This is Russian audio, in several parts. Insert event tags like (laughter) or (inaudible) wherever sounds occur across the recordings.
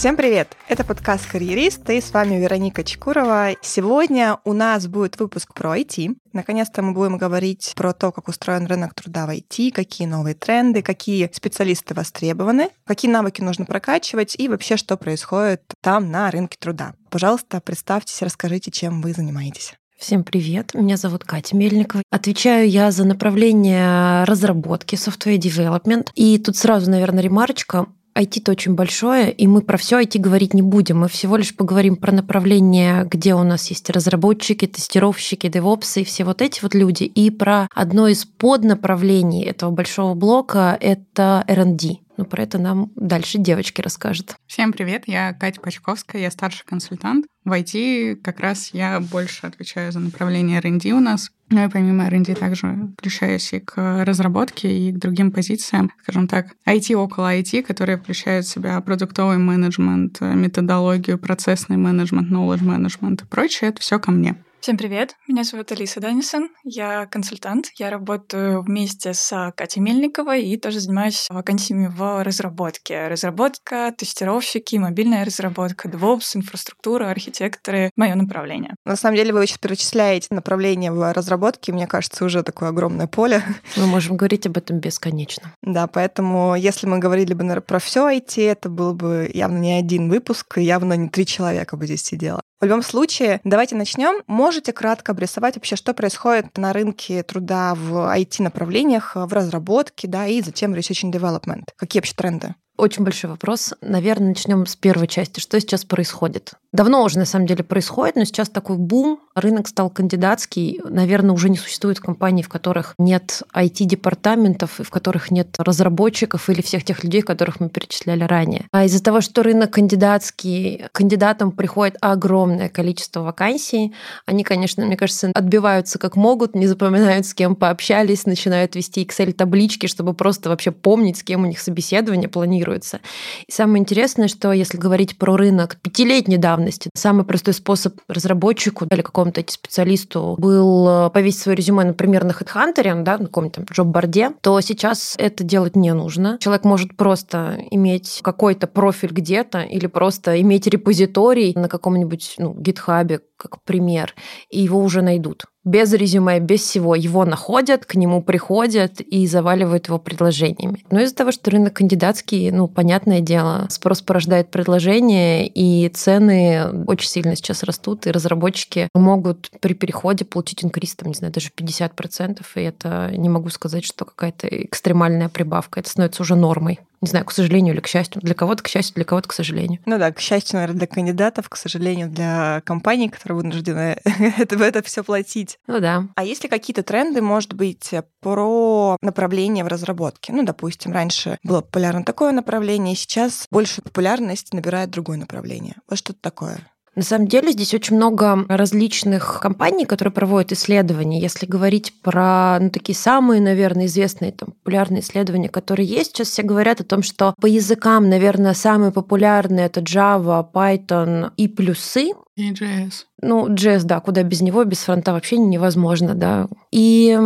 Всем привет! Это подкаст «Карьерист» и с вами Вероника Чекурова. Сегодня у нас будет выпуск про IT. Наконец-то мы будем говорить про то, как устроен рынок труда в IT, какие новые тренды, какие специалисты востребованы, какие навыки нужно прокачивать и вообще, что происходит там на рынке труда. Пожалуйста, представьтесь, расскажите, чем вы занимаетесь. Всем привет, меня зовут Катя Мельникова. Отвечаю я за направление разработки, software development. И тут сразу, наверное, ремарочка. IT-то очень большое, и мы про все IT говорить не будем. Мы всего лишь поговорим про направление, где у нас есть разработчики, тестировщики, девопсы и все вот эти вот люди. И про одно из поднаправлений этого большого блока — это R&D. Но про это нам дальше девочки расскажут. Всем привет, я Катя Пачковская, я старший консультант. В IT как раз я больше отвечаю за направление R&D у нас. Ну и помимо R&D также включаюсь и к разработке, и к другим позициям, скажем так, IT около IT, которые включают в себя продуктовый менеджмент, методологию, процессный менеджмент, knowledge management и прочее. Это все ко мне. Всем привет, меня зовут Алиса Данисон, я консультант, я работаю вместе с Катей Мельниковой и тоже занимаюсь вакансиями в разработке. Разработка, тестировщики, мобильная разработка, DevOps, инфраструктура, архитекторы — мое направление. На самом деле вы сейчас перечисляете направление в разработке, мне кажется, уже такое огромное поле. (laughs) Мы можем говорить об этом бесконечно. Да, поэтому если мы говорили бы наверное, про все IT, это был бы явно не один выпуск, явно не три человека бы здесь сидело. В любом случае, давайте начнем. Можете кратко обрисовать вообще, что происходит на рынке труда в IT-направлениях, в разработке, да, и затем research and development? Какие вообще тренды? Очень большой вопрос. Наверное, начнем с первой части. Что сейчас происходит? Давно уже, на самом деле, происходит, но сейчас такой бум. Рынок стал кандидатский. Наверное, уже не существует компаний, в которых нет IT-департаментов, и в которых нет разработчиков или всех тех людей, которых мы перечисляли ранее. А из-за того, что рынок кандидатский, кандидатам приходит огромное количество вакансий, они, конечно, мне кажется, отбиваются как могут, не запоминают, с кем пообщались, начинают вести Excel-таблички, чтобы просто вообще помнить, с кем у них собеседование планируют формируется. И самое интересное, что если говорить про рынок пятилетней давности, самый простой способ разработчику или какому-то специалисту был э, повесить свое резюме, например, на HeadHunter, да, на каком-то джоб-борде, то сейчас это делать не нужно. Человек может просто иметь какой-то профиль где-то или просто иметь репозиторий на каком-нибудь ну, гитхабе, как пример, и его уже найдут без резюме, без всего. Его находят, к нему приходят и заваливают его предложениями. Но из-за того, что рынок кандидатский, ну, понятное дело, спрос порождает предложение, и цены очень сильно сейчас растут, и разработчики могут при переходе получить инкриз, там, не знаю, даже 50%, и это не могу сказать, что какая-то экстремальная прибавка. Это становится уже нормой. Не знаю, к сожалению или к счастью. Для кого-то к счастью, для кого-то к сожалению. Ну да, к счастью, наверное, для кандидатов, к сожалению, для компаний, которые вынуждены (laughs) это, это все платить. Ну да. А есть ли какие-то тренды, может быть, про направление в разработке? Ну, допустим, раньше было популярно такое направление, сейчас больше популярность набирает другое направление. Вот что-то такое. На самом деле здесь очень много различных компаний, которые проводят исследования. Если говорить про ну, такие самые, наверное, известные там, популярные исследования, которые есть, сейчас все говорят о том, что по языкам, наверное, самые популярные это Java, Python и плюсы. И JS. Ну, JS, да, куда без него, без фронта вообще невозможно, да. И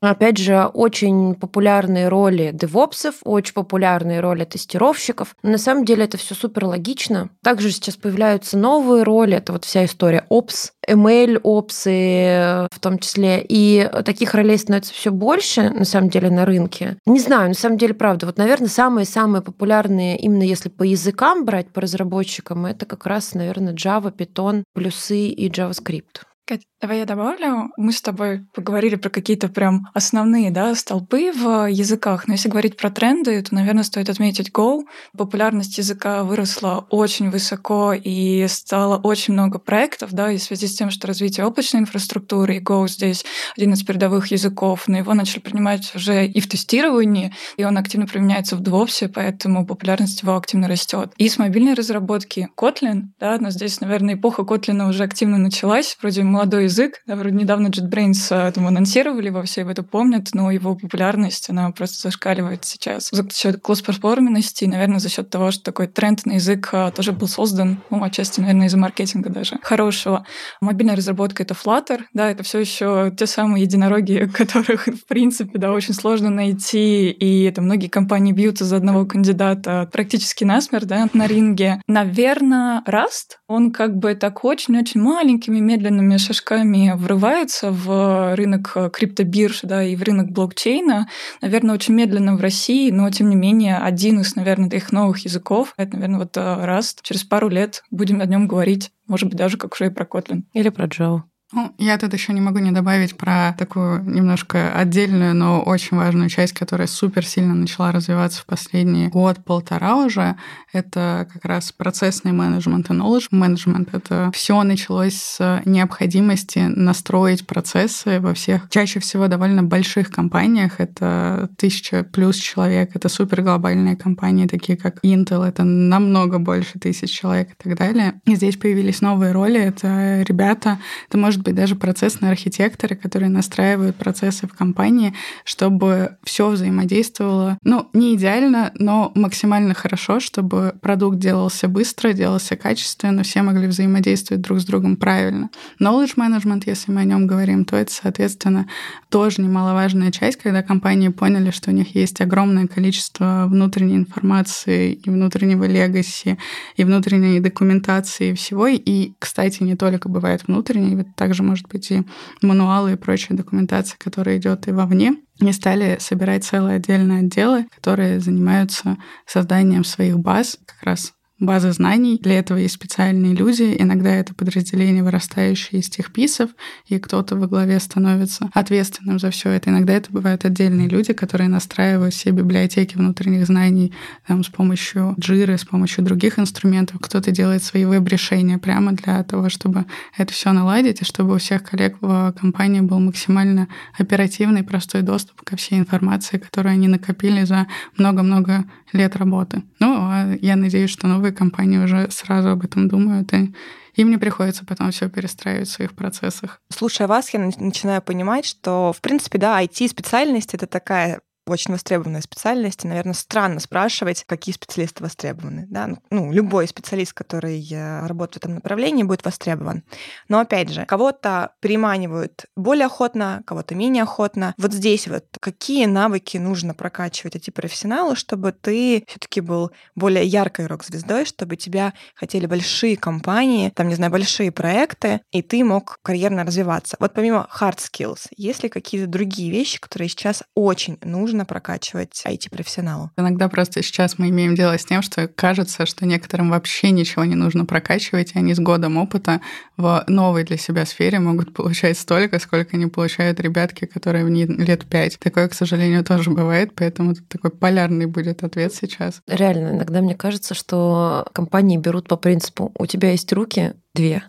Опять же, очень популярные роли девопсов, очень популярные роли тестировщиков. На самом деле это все супер логично. Также сейчас появляются новые роли. Это вот вся история Ops, ML опсы в том числе. И таких ролей становится все больше, на самом деле, на рынке. Не знаю, на самом деле, правда. Вот, наверное, самые-самые популярные, именно если по языкам брать, по разработчикам, это как раз, наверное, Java, Python, плюсы и JavaScript. Кать, давай я добавлю. Мы с тобой поговорили про какие-то прям основные да, столпы в языках. Но если говорить про тренды, то, наверное, стоит отметить Go. Популярность языка выросла очень высоко и стало очень много проектов, да, и в связи с тем, что развитие облачной инфраструктуры, и Go здесь один из передовых языков, но его начали принимать уже и в тестировании, и он активно применяется в DevOps, поэтому популярность его активно растет. И с мобильной разработки Kotlin, да, но здесь, наверное, эпоха Kotlin уже активно началась, вроде молодой язык. Вроде недавно JetBrains там анонсировали, во все это помнят, но его популярность, она просто зашкаливает сейчас. За счет класс-перформенности, наверное, за счет того, что такой тренд на язык тоже был создан, ну, отчасти, наверное, из-за маркетинга даже хорошего. Мобильная разработка — это Flutter, да, это все еще те самые единороги, (laughs) которых, в принципе, да, очень сложно найти, и это многие компании бьются за одного кандидата практически насмерть, да, на ринге. Наверное, Rust, он как бы так очень-очень маленькими, медленными шажками врывается в рынок криптобирж, да, и в рынок блокчейна. Наверное, очень медленно в России, но, тем не менее, один из, наверное, таких новых языков, это, наверное, вот Rust. Через пару лет будем о нем говорить, может быть, даже как уже и про Kotlin. Или про Java. Ну, я тут еще не могу не добавить про такую немножко отдельную, но очень важную часть, которая супер сильно начала развиваться в последний год-полтора уже. Это как раз процессный менеджмент и knowledge management. Это все началось с необходимости настроить процессы во всех, чаще всего довольно больших компаниях. Это тысяча плюс человек, это супер глобальные компании, такие как Intel, это намного больше тысяч человек и так далее. И здесь появились новые роли. Это ребята, это может может быть, даже процессные архитекторы, которые настраивают процессы в компании, чтобы все взаимодействовало, ну, не идеально, но максимально хорошо, чтобы продукт делался быстро, делался качественно, все могли взаимодействовать друг с другом правильно. Knowledge management, если мы о нем говорим, то это, соответственно, тоже немаловажная часть, когда компании поняли, что у них есть огромное количество внутренней информации и внутреннего легаси, и внутренней документации и всего. И, кстати, не только бывает внутренней, так также может быть и мануалы и прочая документация, которая идет и вовне. И стали собирать целые отдельные отделы, которые занимаются созданием своих баз, как раз базы знаний. Для этого есть специальные люди. Иногда это подразделение, вырастающее из техписов, и кто-то во главе становится ответственным за все это. Иногда это бывают отдельные люди, которые настраивают все библиотеки внутренних знаний там, с помощью джиры, с помощью других инструментов. Кто-то делает свои веб-решения прямо для того, чтобы это все наладить, и чтобы у всех коллег в компании был максимально оперативный, простой доступ ко всей информации, которую они накопили за много-много лет работы. Ну, а я надеюсь, что новые компании уже сразу об этом думают, и им не приходится потом все перестраивать в своих процессах. Слушая вас, я начинаю понимать, что, в принципе, да, IT-специальность — это такая очень востребованная специальность, и, наверное, странно спрашивать, какие специалисты востребованы. Да? Ну, любой специалист, который э, работает в этом направлении, будет востребован. Но, опять же, кого-то приманивают более охотно, кого-то менее охотно. Вот здесь вот какие навыки нужно прокачивать эти профессионалы, чтобы ты все таки был более яркой рок-звездой, чтобы тебя хотели большие компании, там, не знаю, большие проекты, и ты мог карьерно развиваться. Вот помимо hard skills, есть ли какие-то другие вещи, которые сейчас очень нужны нужно прокачивать IT-профессионалу? Иногда просто сейчас мы имеем дело с тем, что кажется, что некоторым вообще ничего не нужно прокачивать, и они с годом опыта в новой для себя сфере могут получать столько, сколько не получают ребятки, которые в ней лет пять. Такое, к сожалению, тоже бывает, поэтому тут такой полярный будет ответ сейчас. Реально, иногда мне кажется, что компании берут по принципу «у тебя есть руки, две.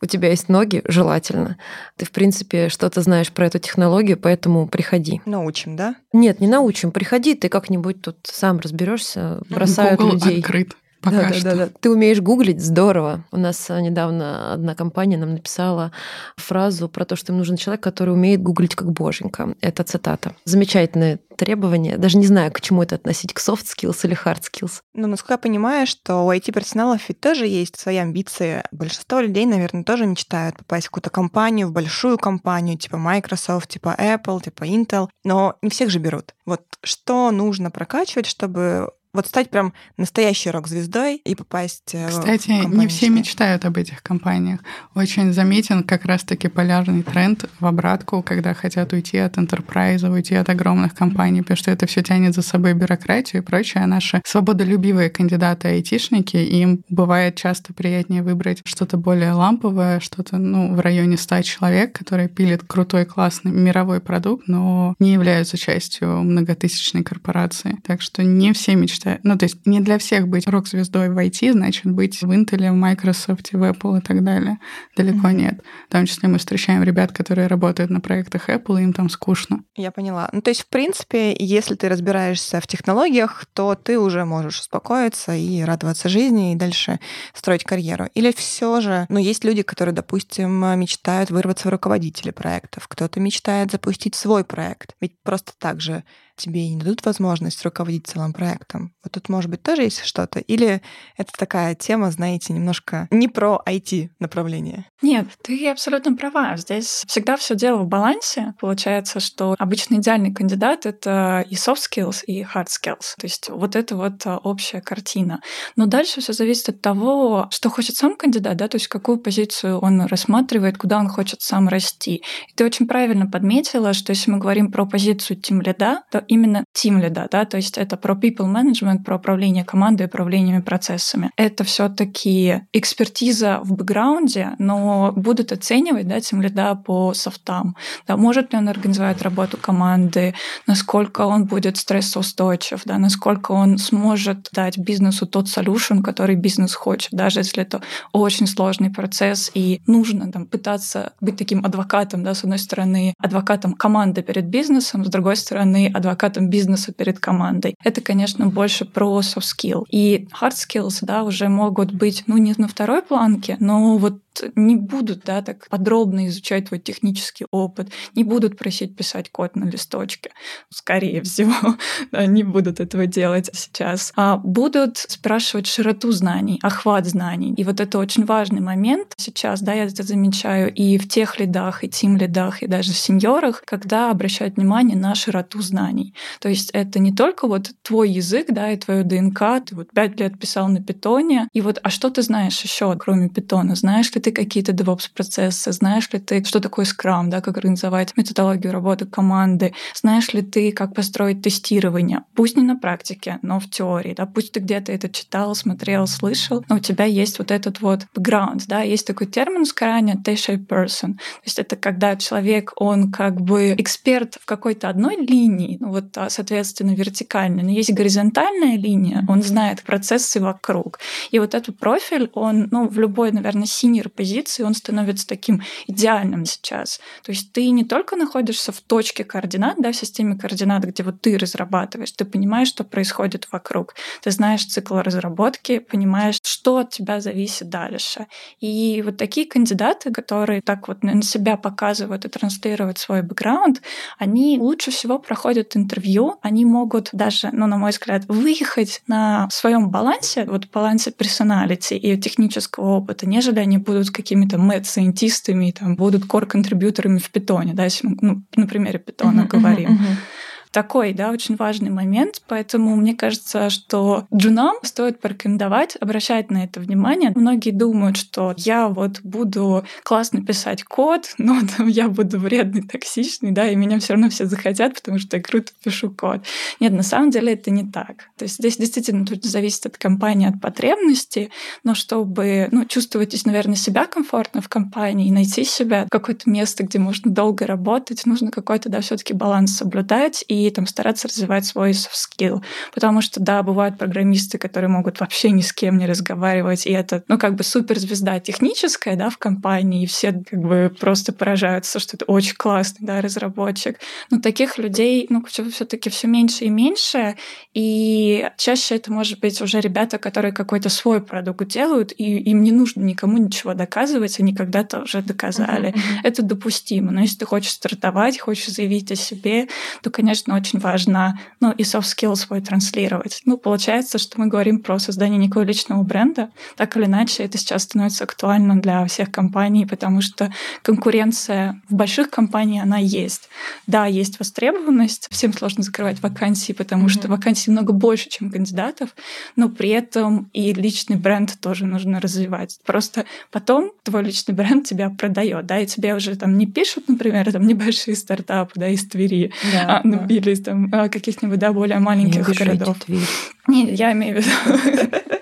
У тебя есть ноги, желательно. Ты, в принципе, что-то знаешь про эту технологию, поэтому приходи. Научим, да? Нет, не научим. Приходи, ты как-нибудь тут сам разберешься, бросают Google людей. открыт. Пока да, что. да, да, да. Ты умеешь гуглить, здорово. У нас а, недавно одна компания нам написала фразу про то, что им нужен человек, который умеет гуглить как боженька. Это цитата. Замечательное требование. Даже не знаю, к чему это относить, к soft skills или hard skills. Ну, насколько я понимаю, что у IT-профессионалов ведь тоже есть свои амбиции. Большинство людей, наверное, тоже мечтают попасть в какую-то компанию, в большую компанию, типа Microsoft, типа Apple, типа Intel, но не всех же берут. Вот что нужно прокачивать, чтобы вот стать прям настоящей рок-звездой и попасть э, Кстати, в не все мечтают об этих компаниях. Очень заметен как раз-таки полярный тренд в обратку, когда хотят уйти от enterprise, уйти от огромных компаний, потому что это все тянет за собой бюрократию и прочее. А наши свободолюбивые кандидаты айтишники, им бывает часто приятнее выбрать что-то более ламповое, что-то ну, в районе 100 человек, которые пилят крутой, классный мировой продукт, но не являются частью многотысячной корпорации. Так что не все мечтают что, ну, то есть не для всех быть рок-звездой в IT, значит быть в Intel, в Microsoft, в Apple и так далее. Далеко mm-hmm. нет. В том числе мы встречаем ребят, которые работают на проектах Apple, и им там скучно. Я поняла. Ну, то есть, в принципе, если ты разбираешься в технологиях, то ты уже можешь успокоиться и радоваться жизни, и дальше строить карьеру. Или все же, ну, есть люди, которые, допустим, мечтают вырваться в руководители проектов, кто-то мечтает запустить свой проект. Ведь просто так же тебе не дадут возможность руководить целым проектом. Вот тут, может быть, тоже есть что-то? Или это такая тема, знаете, немножко не про IT направление? Нет, ты абсолютно права. Здесь всегда все дело в балансе. Получается, что обычно идеальный кандидат — это и soft skills, и hard skills. То есть вот это вот а, общая картина. Но дальше все зависит от того, что хочет сам кандидат, да, то есть какую позицию он рассматривает, куда он хочет сам расти. И ты очень правильно подметила, что если мы говорим про позицию тим лида, то именно team лида, да, то есть это про people management, про управление командой, управлениями процессами. Это все таки экспертиза в бэкграунде, но будут оценивать, да, team лида по софтам. Да, может ли он организовать работу команды, насколько он будет стрессоустойчив, да, насколько он сможет дать бизнесу тот solution, который бизнес хочет, даже если это очень сложный процесс и нужно там пытаться быть таким адвокатом, да, с одной стороны, адвокатом команды перед бизнесом, с другой стороны, адвокатом адвокатом бизнеса перед командой. Это, конечно, больше про soft skill. И hard skills, да, уже могут быть, ну, не на второй планке, но вот не будут да, так подробно изучать твой технический опыт, не будут просить писать код на листочке, скорее всего, (laughs) да, не будут этого делать сейчас, а будут спрашивать широту знаний, охват знаний. И вот это очень важный момент сейчас, да, я это замечаю и в тех лидах, и тим лидах, и даже в сеньорах, когда обращают внимание на широту знаний. То есть это не только вот твой язык, да, и твою ДНК, ты вот пять лет писал на питоне, и вот, а что ты знаешь еще, кроме питона? Знаешь ли ты какие-то DevOps-процессы? Знаешь ли ты, что такое Scrum, да, как организовать методологию работы команды? Знаешь ли ты, как построить тестирование? Пусть не на практике, но в теории, да, пусть ты где-то это читал, смотрел, слышал, но у тебя есть вот этот вот background, да, есть такой термин в T-shaped person. То есть это когда человек, он как бы эксперт в какой-то одной линии, ну вот, а, соответственно, вертикальной, но есть горизонтальная линия, он знает процессы вокруг. И вот этот профиль, он, ну, в любой, наверное, senior позиции, он становится таким идеальным сейчас. То есть ты не только находишься в точке координат, да, в системе координат, где вот ты разрабатываешь, ты понимаешь, что происходит вокруг, ты знаешь цикл разработки, понимаешь, что от тебя зависит дальше. И вот такие кандидаты, которые так вот на себя показывают и транслируют свой бэкграунд, они лучше всего проходят интервью, они могут даже, ну, на мой взгляд, выехать на своем балансе, вот балансе персоналити и технического опыта, нежели они будут какими-то мэт-сайентистами, там, будут core-контрибьюторами в питоне, да, если мы ну, на примере питона uh-huh, говорим. Uh-huh, uh-huh такой, да, очень важный момент, поэтому мне кажется, что джунам стоит порекомендовать обращать на это внимание. Многие думают, что я вот буду классно писать код, (laughs) но там я буду вредный, токсичный, да, и меня все равно все захотят, потому что я круто пишу код. Нет, на самом деле это не так. То есть здесь действительно тут зависит от компании, от потребностей, но чтобы ну, чувствовать, наверное, себя комфортно в компании найти себя какое-то место, где можно долго работать, нужно какой-то, да, все таки баланс соблюдать и там стараться развивать свой soft skill. Потому что, да, бывают программисты, которые могут вообще ни с кем не разговаривать, и это, ну, как бы суперзвезда техническая, да, в компании, и все как бы просто поражаются, что это очень классный, да, разработчик. Но таких людей, ну, все таки все меньше и меньше, и чаще это может быть уже ребята, которые какой-то свой продукт делают, и им не нужно никому ничего доказывать, они когда-то уже доказали. Uh-huh, uh-huh. Это допустимо. Но если ты хочешь стартовать, хочешь заявить о себе, то, конечно, конечно, очень важно, ну, и soft skills свой транслировать. Ну, получается, что мы говорим про создание некого личного бренда. Так или иначе, это сейчас становится актуально для всех компаний, потому что конкуренция в больших компаниях, она есть. Да, есть востребованность, всем сложно закрывать вакансии, потому mm-hmm. что вакансий много больше, чем кандидатов, но при этом и личный бренд тоже нужно развивать. Просто потом твой личный бренд тебя продает, да, и тебе уже там не пишут, например, там небольшие стартапы, да, из Твери, да, а, ну, да или из там а, каких-нибудь да, более маленьких не городов. Твит. Не, я имею в виду (laughs)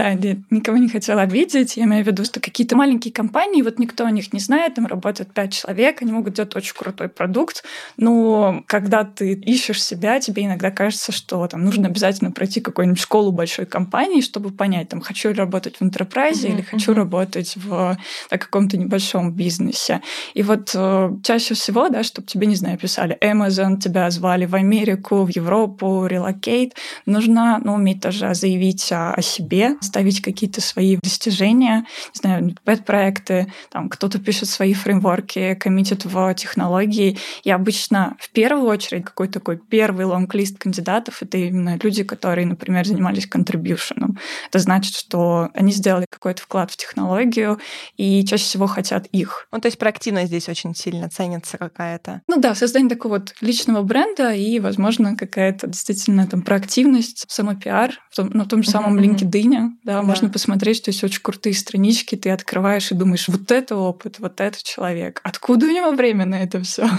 Да, никого не хотела обидеть. Я имею в виду, что какие-то маленькие компании, вот никто о них не знает, там работает пять человек, они могут делать очень крутой продукт, но когда ты ищешь себя, тебе иногда кажется, что там нужно обязательно пройти какую-нибудь школу большой компании, чтобы понять, там, хочу работать в enterprise mm-hmm. или хочу работать в на каком-то небольшом бизнесе. И вот э, чаще всего, да, чтобы тебе, не знаю, писали Amazon, тебя звали в Америку, в Европу, relocate, нужно ну, уметь тоже заявить о, о себе, ставить какие-то свои достижения, не знаю, пэт-проекты, там кто-то пишет свои фреймворки, коммитит в технологии. И обычно в первую очередь какой такой первый лонг-лист кандидатов — это именно люди, которые, например, занимались контрибьюшеном. Это значит, что они сделали какой-то вклад в технологию и чаще всего хотят их. Ну, то есть проактивность здесь очень сильно ценится какая-то. Ну да, создание такого вот личного бренда и, возможно, какая-то действительно там проактивность, самопиар, в том, ну, в том же самом mm-hmm. Да, да, можно посмотреть, что есть очень крутые странички, ты открываешь и думаешь, вот это опыт, вот этот человек. Откуда у него время на это все? (laughs)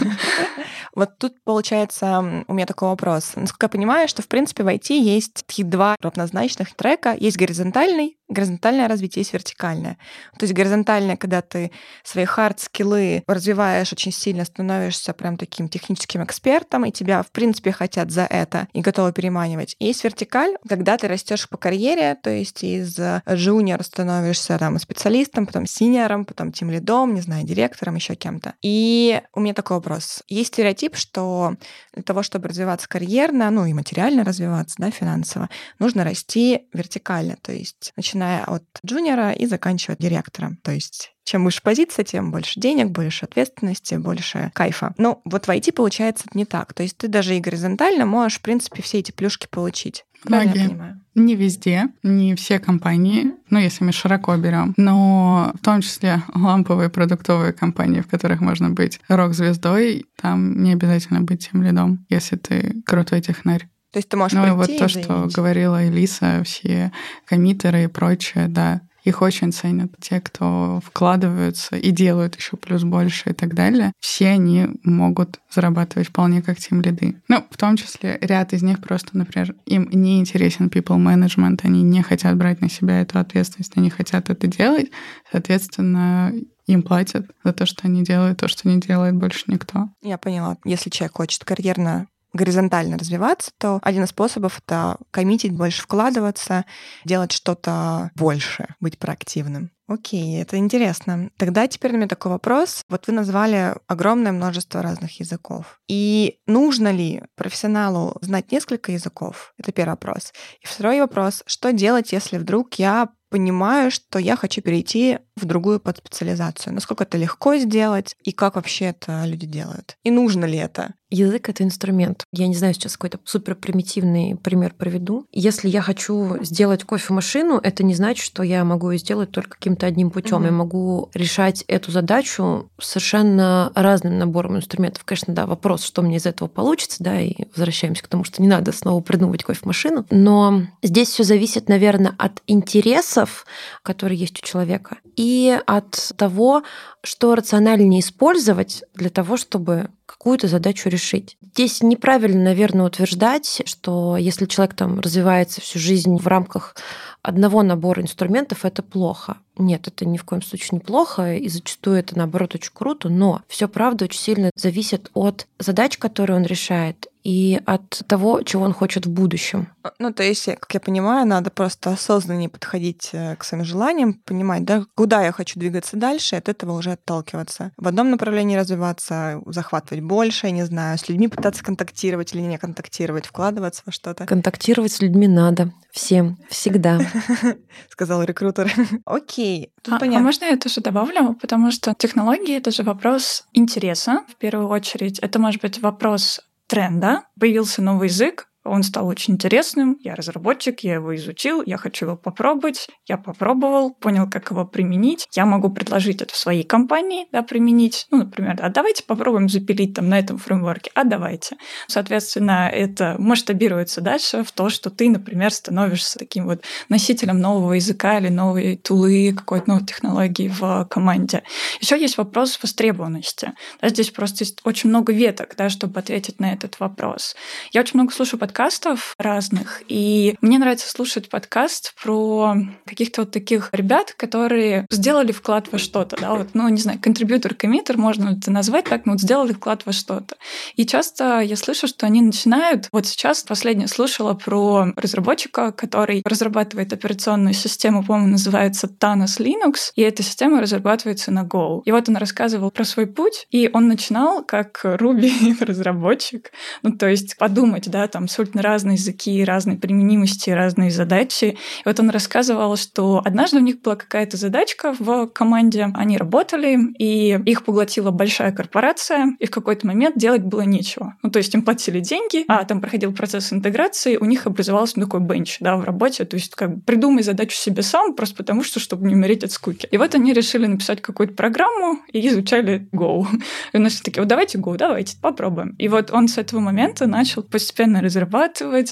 Вот тут, получается, у меня такой вопрос. Насколько я понимаю, что, в принципе, в IT есть два равнозначных трека. Есть горизонтальный, горизонтальное развитие, есть вертикальное. То есть горизонтальное, когда ты свои хард-скиллы развиваешь очень сильно, становишься прям таким техническим экспертом, и тебя, в принципе, хотят за это и готовы переманивать. И есть вертикаль, когда ты растешь по карьере, то есть из джуниор становишься там специалистом, потом синьором, потом тем лидом, не знаю, директором, еще кем-то. И у меня такой вопрос. Есть стереотип, что для того, чтобы развиваться карьерно, ну и материально развиваться, да, финансово, нужно расти вертикально, то есть начиная начиная от джуниора и заканчивая директором. То есть чем выше позиция, тем больше денег, больше ответственности, больше кайфа. Но вот в IT получается не так. То есть ты даже и горизонтально можешь, в принципе, все эти плюшки получить. Многие. Не везде, не все компании, ну, если мы широко берем, но в том числе ламповые продуктовые компании, в которых можно быть рок-звездой, там не обязательно быть тем лидом, если ты крутой технарь. То есть ты можешь Ну вот то, что говорила Элиса, все коммитеры и прочее, да, их очень ценят. Те, кто вкладываются и делают еще плюс больше и так далее, все они могут зарабатывать вполне как тем лиды. Ну, в том числе ряд из них просто, например, им не интересен people management, они не хотят брать на себя эту ответственность, они хотят это делать, соответственно, им платят за то, что они делают, то, что не делает больше никто. Я поняла. Если человек хочет карьерно горизонтально развиваться, то один из способов — это коммитить, больше вкладываться, делать что-то больше, быть проактивным. Окей, это интересно. Тогда теперь у меня такой вопрос. Вот вы назвали огромное множество разных языков. И нужно ли профессионалу знать несколько языков? Это первый вопрос. И второй вопрос. Что делать, если вдруг я понимаю, что я хочу перейти в другую подспециализацию. Насколько это легко сделать и как вообще это люди делают? И нужно ли это? Язык — это инструмент. Я не знаю, сейчас какой-то супер примитивный пример приведу. Если я хочу сделать кофемашину, это не значит, что я могу ее сделать только каким-то одним путем. Mm-hmm. Я могу решать эту задачу совершенно разным набором инструментов. Конечно, да, вопрос, что мне из этого получится, да, и возвращаемся к тому, что не надо снова придумывать кофемашину. Но здесь все зависит, наверное, от интересов, которые есть у человека, и от того, что рациональнее использовать для того, чтобы какую-то задачу решить. Здесь неправильно, наверное, утверждать, что если человек там развивается всю жизнь в рамках одного набора инструментов, это плохо. Нет, это ни в коем случае не плохо, и зачастую это, наоборот, очень круто, но все правда очень сильно зависит от задач, которые он решает, и от того, чего он хочет в будущем. А, ну, то есть, как я понимаю, надо просто осознаннее подходить э, к своим желаниям, понимать, да, куда я хочу двигаться дальше, от этого уже отталкиваться. В одном направлении развиваться, захватывать больше, я не знаю, с людьми пытаться контактировать или не контактировать, вкладываться во что-то. Контактировать с людьми надо. Всем. Всегда. (laughs) Сказал рекрутер. (laughs) Окей. а, а можно я тоже добавлю? Потому что технологии — это же вопрос интереса, в первую очередь. Это может быть вопрос тренда. Появился новый язык, он стал очень интересным. Я разработчик, я его изучил, я хочу его попробовать. Я попробовал, понял, как его применить. Я могу предложить это в своей компании, да, применить. Ну, например, а давайте попробуем запилить там на этом фреймворке. А давайте. Соответственно, это масштабируется дальше в то, что ты, например, становишься таким вот носителем нового языка или новой тулы, какой-то новой технологии в команде. Еще есть вопрос востребованности. Да, здесь просто есть очень много веток, да, чтобы ответить на этот вопрос. Я очень много слушаю подкастов разных, и мне нравится слушать подкаст про каких-то вот таких ребят, которые сделали вклад во что-то, да, вот, ну, не знаю, контрибьютор, коммитер, можно это назвать так, но вот сделали вклад во что-то. И часто я слышу, что они начинают, вот сейчас последнее слушала про разработчика, который разрабатывает операционную систему, по-моему, называется Thanos Linux, и эта система разрабатывается на Go. И вот он рассказывал про свой путь, и он начинал как Ruby (laughs) разработчик, ну, то есть подумать, да, там абсолютно разные языки, разные применимости, разные задачи. И вот он рассказывал, что однажды у них была какая-то задачка в команде, они работали, и их поглотила большая корпорация, и в какой-то момент делать было нечего. Ну, то есть им платили деньги, а там проходил процесс интеграции, у них образовался такой бенч, да, в работе, то есть как бы придумай задачу себе сам, просто потому что, чтобы не умереть от скуки. И вот они решили написать какую-то программу и изучали Go. (laughs) И у нас такие, вот давайте Go, давайте, попробуем. И вот он с этого момента начал постепенно разрабатывать,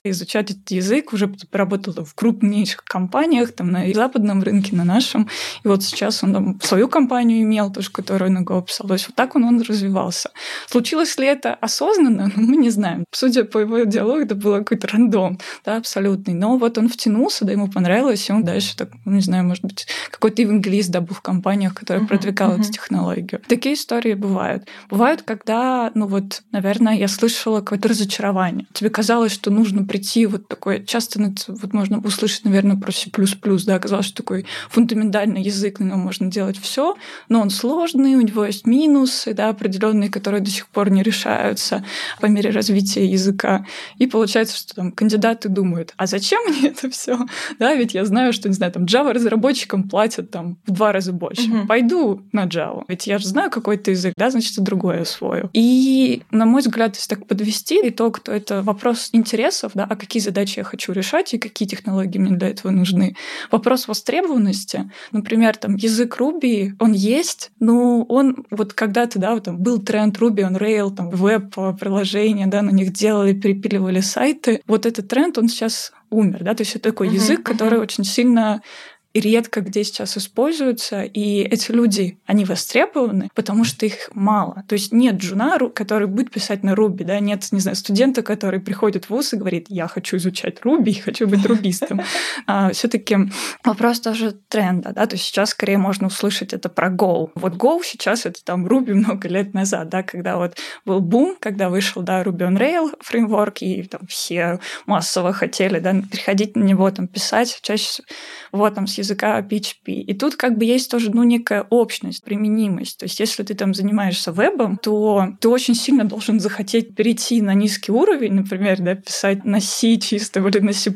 изучать этот язык, уже работал в крупнейших компаниях, там на западном рынке, на нашем. И вот сейчас он там свою компанию имел, тоже, которую на Go писал. То есть вот так он, он развивался. Случилось ли это осознанно? Ну, мы не знаем. Судя по его диалогу, это было какой-то рандом, да, абсолютный. Но вот он втянулся, да, ему понравилось, и он дальше так, ну, не знаю, может быть, какой-то евангелист да, был в компаниях, который uh-huh, продвигал uh-huh. эту технологию. Такие истории бывают. Бывают, когда, ну вот, наверное, я слышала какое-то разочарование. Тебе казалось, что нужно прийти вот такой, часто вот можно услышать, наверное, про C++, да, оказалось, что такой фундаментальный язык, на нем можно делать все, но он сложный, у него есть минусы, да, определенные, которые до сих пор не решаются по мере развития языка. И получается, что там кандидаты думают, а зачем мне это все? Да, ведь я знаю, что, не знаю, там Java разработчикам платят там в два раза больше. Угу. Пойду на Java. Ведь я же знаю какой-то язык, да, значит, и другое освою. И, на мой взгляд, если так подвести итог, то это вопрос интересов, да, а какие задачи я хочу решать и какие технологии мне для этого нужны. Вопрос востребованности. Например, там язык Ruby, он есть, но он вот когда-то, да, вот там был тренд Ruby on Rail, там веб-приложения, да, на них делали, перепиливали сайты. Вот этот тренд, он сейчас умер, да, то есть это такой uh-huh, язык, который uh-huh. очень сильно редко где сейчас используются, и эти люди, они востребованы, потому что их мало. То есть нет джуна, который будет писать на Руби, да, нет, не знаю, студента, который приходит в ВУЗ и говорит, я хочу изучать Руби, (laughs) хочу быть рубистом. А, все таки вопрос тоже тренда, да, то есть сейчас скорее можно услышать это про Go. Вот Go сейчас это там Руби много лет назад, да, когда вот был бум, когда вышел, да, Ruby on Rail фреймворк, и там все массово хотели, да, приходить на него, там, писать, чаще вот там с языка PHP. И тут как бы есть тоже ну, некая общность, применимость. То есть если ты там занимаешься вебом, то ты очень сильно должен захотеть перейти на низкий уровень, например, да, писать на C чисто или на C++,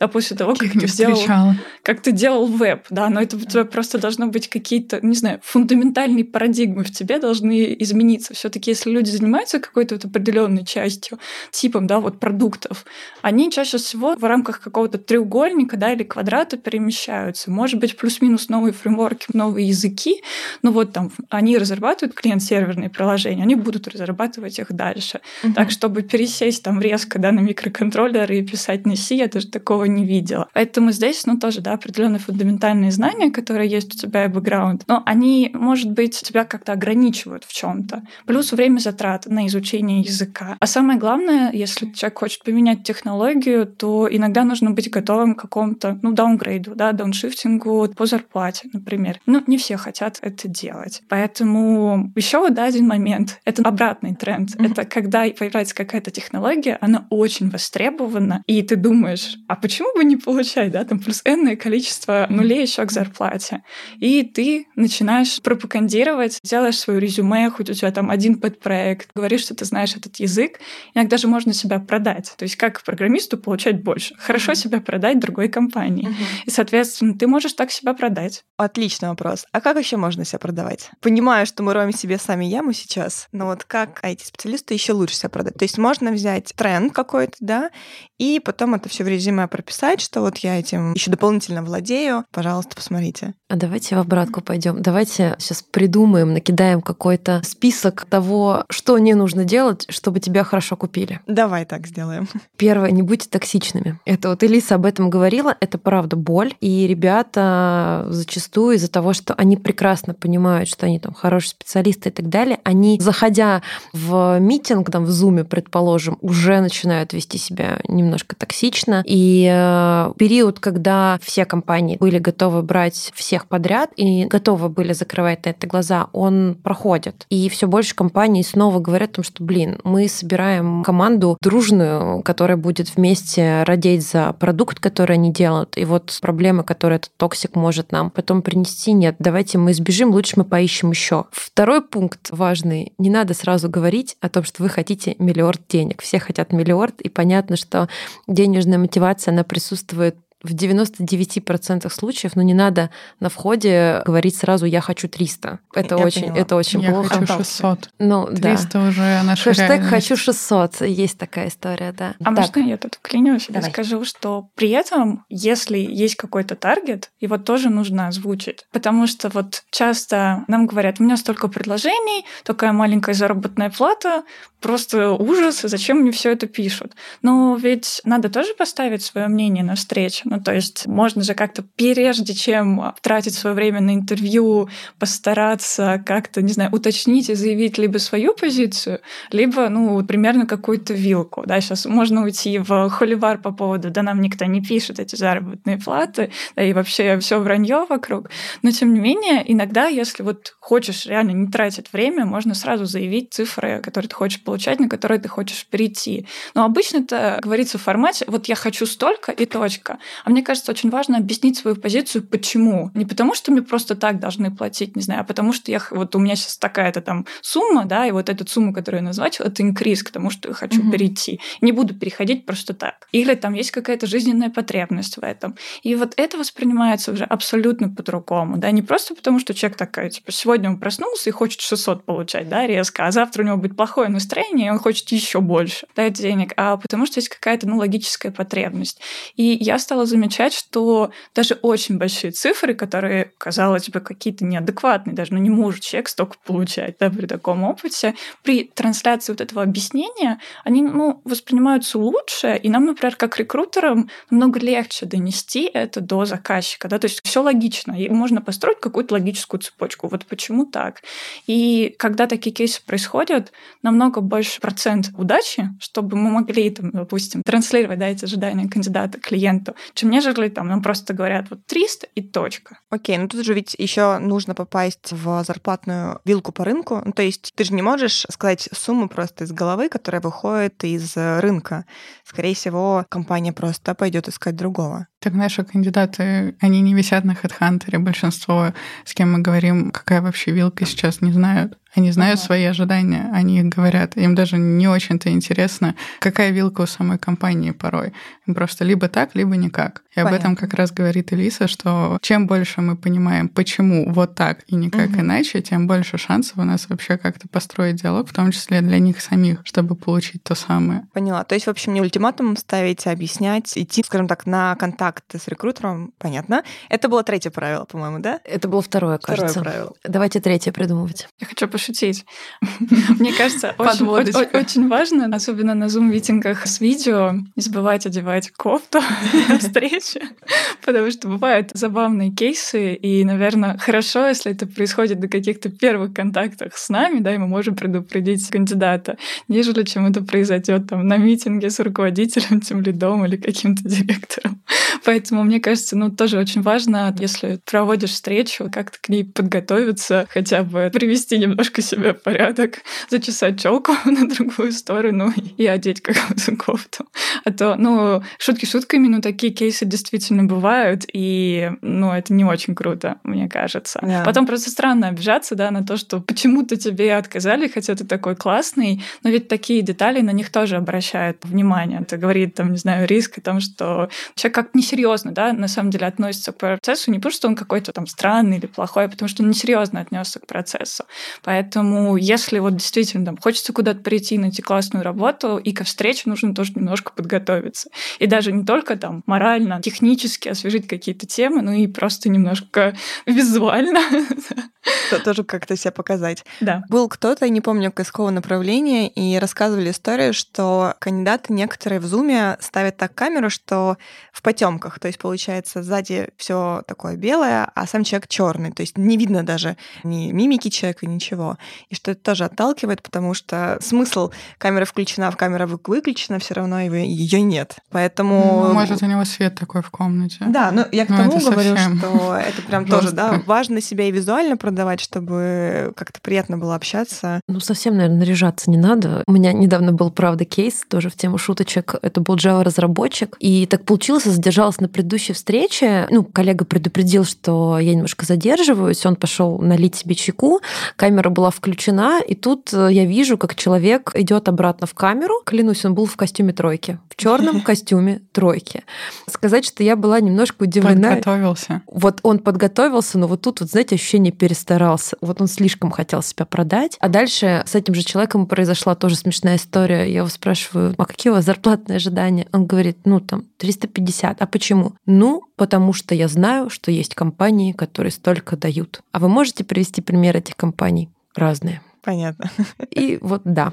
да, после того, как, ты, делал, как ты делал веб. Да, но это у тебя просто должно быть какие-то, не знаю, фундаментальные парадигмы в тебе должны измениться. все таки если люди занимаются какой-то вот определенной частью, типом, да, вот продуктов, они чаще всего в рамках какого-то треугольника, да, или квадрата перемещаются. Может быть, плюс-минус новые фреймворки, новые языки, но вот там они разрабатывают клиент-серверные приложения, они будут разрабатывать их дальше. Угу. Так, чтобы пересесть там резко да, на микроконтроллеры и писать на C, я даже такого не видела. Поэтому здесь, ну, тоже, да, определенные фундаментальные знания, которые есть у тебя и бэкграунд, но они, может быть, тебя как-то ограничивают в чем то Плюс время затрат на изучение языка. А самое главное, если человек хочет поменять технологию, то иногда нужно быть готовым к какому-то, ну, даунгрейду, да, дауншифтингу по зарплате, например. Ну, не все хотят это делать. Поэтому еще вот да, один момент. Это обратный тренд. Mm-hmm. Это когда появляется какая-то технология, она очень востребована, и ты думаешь, а почему бы не получать, да, там плюс энное количество нулей еще к зарплате. И ты начинаешь пропагандировать, делаешь свое резюме, хоть у тебя там один подпроект, говоришь, что ты знаешь этот язык, иногда же можно себя продать. То есть как программисту получать больше? Хорошо mm-hmm. себя продать другой компании. Mm-hmm. И, соответственно, ты можешь так себя продать. Отличный вопрос. А как еще можно себя продавать? Понимаю, что мы роем себе сами яму сейчас, но вот как IT-специалисту еще лучше себя продать? То есть можно взять тренд какой-то, да, и потом это все в резюме прописать, что вот я этим еще дополнительно владею. Пожалуйста, посмотрите. А давайте в обратку пойдем. Давайте сейчас придумаем, накидаем какой-то список того, что не нужно делать, чтобы тебя хорошо купили. Давай так сделаем. Первое, не будьте токсичными. Это вот Алиса об этом говорила, это правда боль. И ребята зачастую из-за того, что они прекрасно понимают, что они там хорошие специалисты и так далее, они, заходя в митинг, там в зуме, предположим, уже начинают вести себя немножко токсично. И э, период, когда все компании были готовы брать всех подряд и готовы были закрывать на это глаза, он проходит. И все больше компаний снова говорят о том, что, блин, мы собираем команду дружную, которая будет вместе радеть за продукт, который они делают. И вот проблемы, которые этот toxic может нам потом принести, нет, давайте мы избежим, лучше мы поищем еще. Второй пункт важный. Не надо сразу говорить о том, что вы хотите миллиард денег. Все хотят миллиард, и понятно, что денежная мотивация, она присутствует в 99% случаев, но не надо на входе говорить сразу «я хочу 300». Это я очень, поняла. это очень я плохо. Я хочу 600. Ну, 300 да. уже наша Хэштег реальность. «хочу 600». Есть такая история, да. А так. можно я тут вклинюсь и Давай. скажу, что при этом, если есть какой-то таргет, его тоже нужно озвучить. Потому что вот часто нам говорят, у меня столько предложений, такая маленькая заработная плата, просто ужас, зачем мне все это пишут? Но ведь надо тоже поставить свое мнение на встречу. Ну, то есть можно же как-то прежде чем тратить свое время на интервью, постараться как-то, не знаю, уточнить и заявить либо свою позицию, либо, ну, примерно какую-то вилку. Да, сейчас можно уйти в холивар по поводу, да нам никто не пишет эти заработные платы, да и вообще все вранье вокруг. Но, тем не менее, иногда, если вот хочешь реально не тратить время, можно сразу заявить цифры, которые ты хочешь получать, на которые ты хочешь перейти. Но обычно это говорится в формате «вот я хочу столько и точка». А мне кажется, очень важно объяснить свою позицию, почему. Не потому, что мне просто так должны платить, не знаю, а потому что я, вот у меня сейчас такая-то там сумма, да, и вот эту сумму, которую я назвала, это инкриз к тому, что я хочу mm-hmm. перейти. Не буду переходить просто так. Или там есть какая-то жизненная потребность в этом. И вот это воспринимается уже абсолютно по-другому, да, не просто потому, что человек такой, типа, сегодня он проснулся и хочет 600 получать, да, резко, а завтра у него будет плохое настроение, и он хочет еще больше дать денег, а потому что есть какая-то, ну, логическая потребность. И я стала замечать, что даже очень большие цифры, которые, казалось бы, какие-то неадекватные, даже ну, не может человек столько получать да, при таком опыте, при трансляции вот этого объяснения, они ну, воспринимаются лучше, и нам, например, как рекрутерам намного легче донести это до заказчика. Да? То есть все логично, и можно построить какую-то логическую цепочку. Вот почему так? И когда такие кейсы происходят, намного больше процент удачи, чтобы мы могли, там, допустим, транслировать да, эти ожидания кандидата клиенту, чем нежели там нам просто говорят вот 300 и точка. Окей, ну тут же ведь еще нужно попасть в зарплатную вилку по рынку. Ну, то есть ты же не можешь сказать сумму просто из головы, которая выходит из рынка. Скорее всего, компания просто пойдет искать другого. Так наши кандидаты, они не висят на HeadHunter. Большинство, с кем мы говорим, какая вообще вилка сейчас, не знают. Они знают ага. свои ожидания, они их говорят. Им даже не очень-то интересно, какая вилка у самой компании порой. Им просто либо так, либо никак. И Понятно. об этом как раз говорит Элиса, что чем больше мы понимаем, почему вот так и никак угу. иначе, тем больше шансов у нас вообще как-то построить диалог, в том числе для них самих, чтобы получить то самое. Поняла. То есть, в общем, не ультиматум ставить, а объяснять, идти, скажем так, на контакт с рекрутером, понятно. Это было третье правило, по-моему, да? Это было второе, кажется. Второе правило. Давайте третье придумывать. Я хочу пошутить. (laughs) Мне кажется, очень, очень важно, особенно на зум-митингах с видео, не забывать одевать кофту (laughs) на встрече, (laughs) потому что бывают забавные кейсы, и, наверное, хорошо, если это происходит до каких-то первых контактах с нами, да, и мы можем предупредить кандидата, нежели чем это произойдет там на митинге с руководителем, тем лидом или каким-то (laughs) директором. Поэтому, мне кажется, ну, тоже очень важно, если проводишь встречу, как-то к ней подготовиться, хотя бы привести немножко себя в порядок, зачесать челку (laughs) на другую сторону и одеть какую-то кофту. А то, ну, шутки шутками, но такие кейсы действительно бывают, и, ну, это не очень круто, мне кажется. Yeah. Потом просто странно обижаться, да, на то, что почему-то тебе отказали, хотя ты такой классный, но ведь такие детали на них тоже обращают внимание. Это говорит, там, не знаю, риск о том, что человек как несерьезно, да, на самом деле относится к процессу, не потому что он какой-то там странный или плохой, а потому что он несерьезно отнесся к процессу. Поэтому если вот действительно там хочется куда-то прийти, найти классную работу, и ко встрече нужно тоже немножко подготовиться. И даже не только там морально, технически освежить какие-то темы, но и просто немножко (laughs) визуально. Тоже как-то себя показать. Да. Был кто-то, не помню, из какого направления, и рассказывали историю, что кандидаты некоторые в зуме ставят так камеру, что в потемках. То есть, получается, сзади все такое белое, а сам человек черный. То есть не видно даже ни мимики человека, ничего. И что это тоже отталкивает, потому что смысл камера включена, в камера выключена, все равно ее нет. Поэтому... Ну, может, у него свет такой в комнате. Да, но я к но тому говорю, совсем... что это (laughs) прям тоже, да, важно себя и визуально продавать, чтобы как-то приятно было общаться. Ну, совсем, наверное, наряжаться не надо. У меня недавно был, правда, кейс, тоже в тему шуточек. Это был Java-разработчик. И так получилось, задержалась на предыдущей встрече. Ну, коллега предупредил, что я немножко задерживаюсь. Он пошел налить себе чайку. Камера была включена. И тут э, я вижу, как человек идет обратно в камеру. Клянусь, он был в костюме тройки. В черном (laughs) костюме тройки. Сказать, что я была немножко удивлена. Подготовился. Вот он подготовился, но вот тут, вот, знаете, ощущение перестарался. Вот он слишком хотел себя продать. А дальше с этим же человеком произошла тоже смешная история. Я его спрашиваю, а какие у вас зарплатные ожидания? Он говорит, ну там 350. А почему? Ну, потому что я знаю, что есть компании, которые столько дают. А вы можете привести пример этих компаний? Разные. Понятно. И вот да.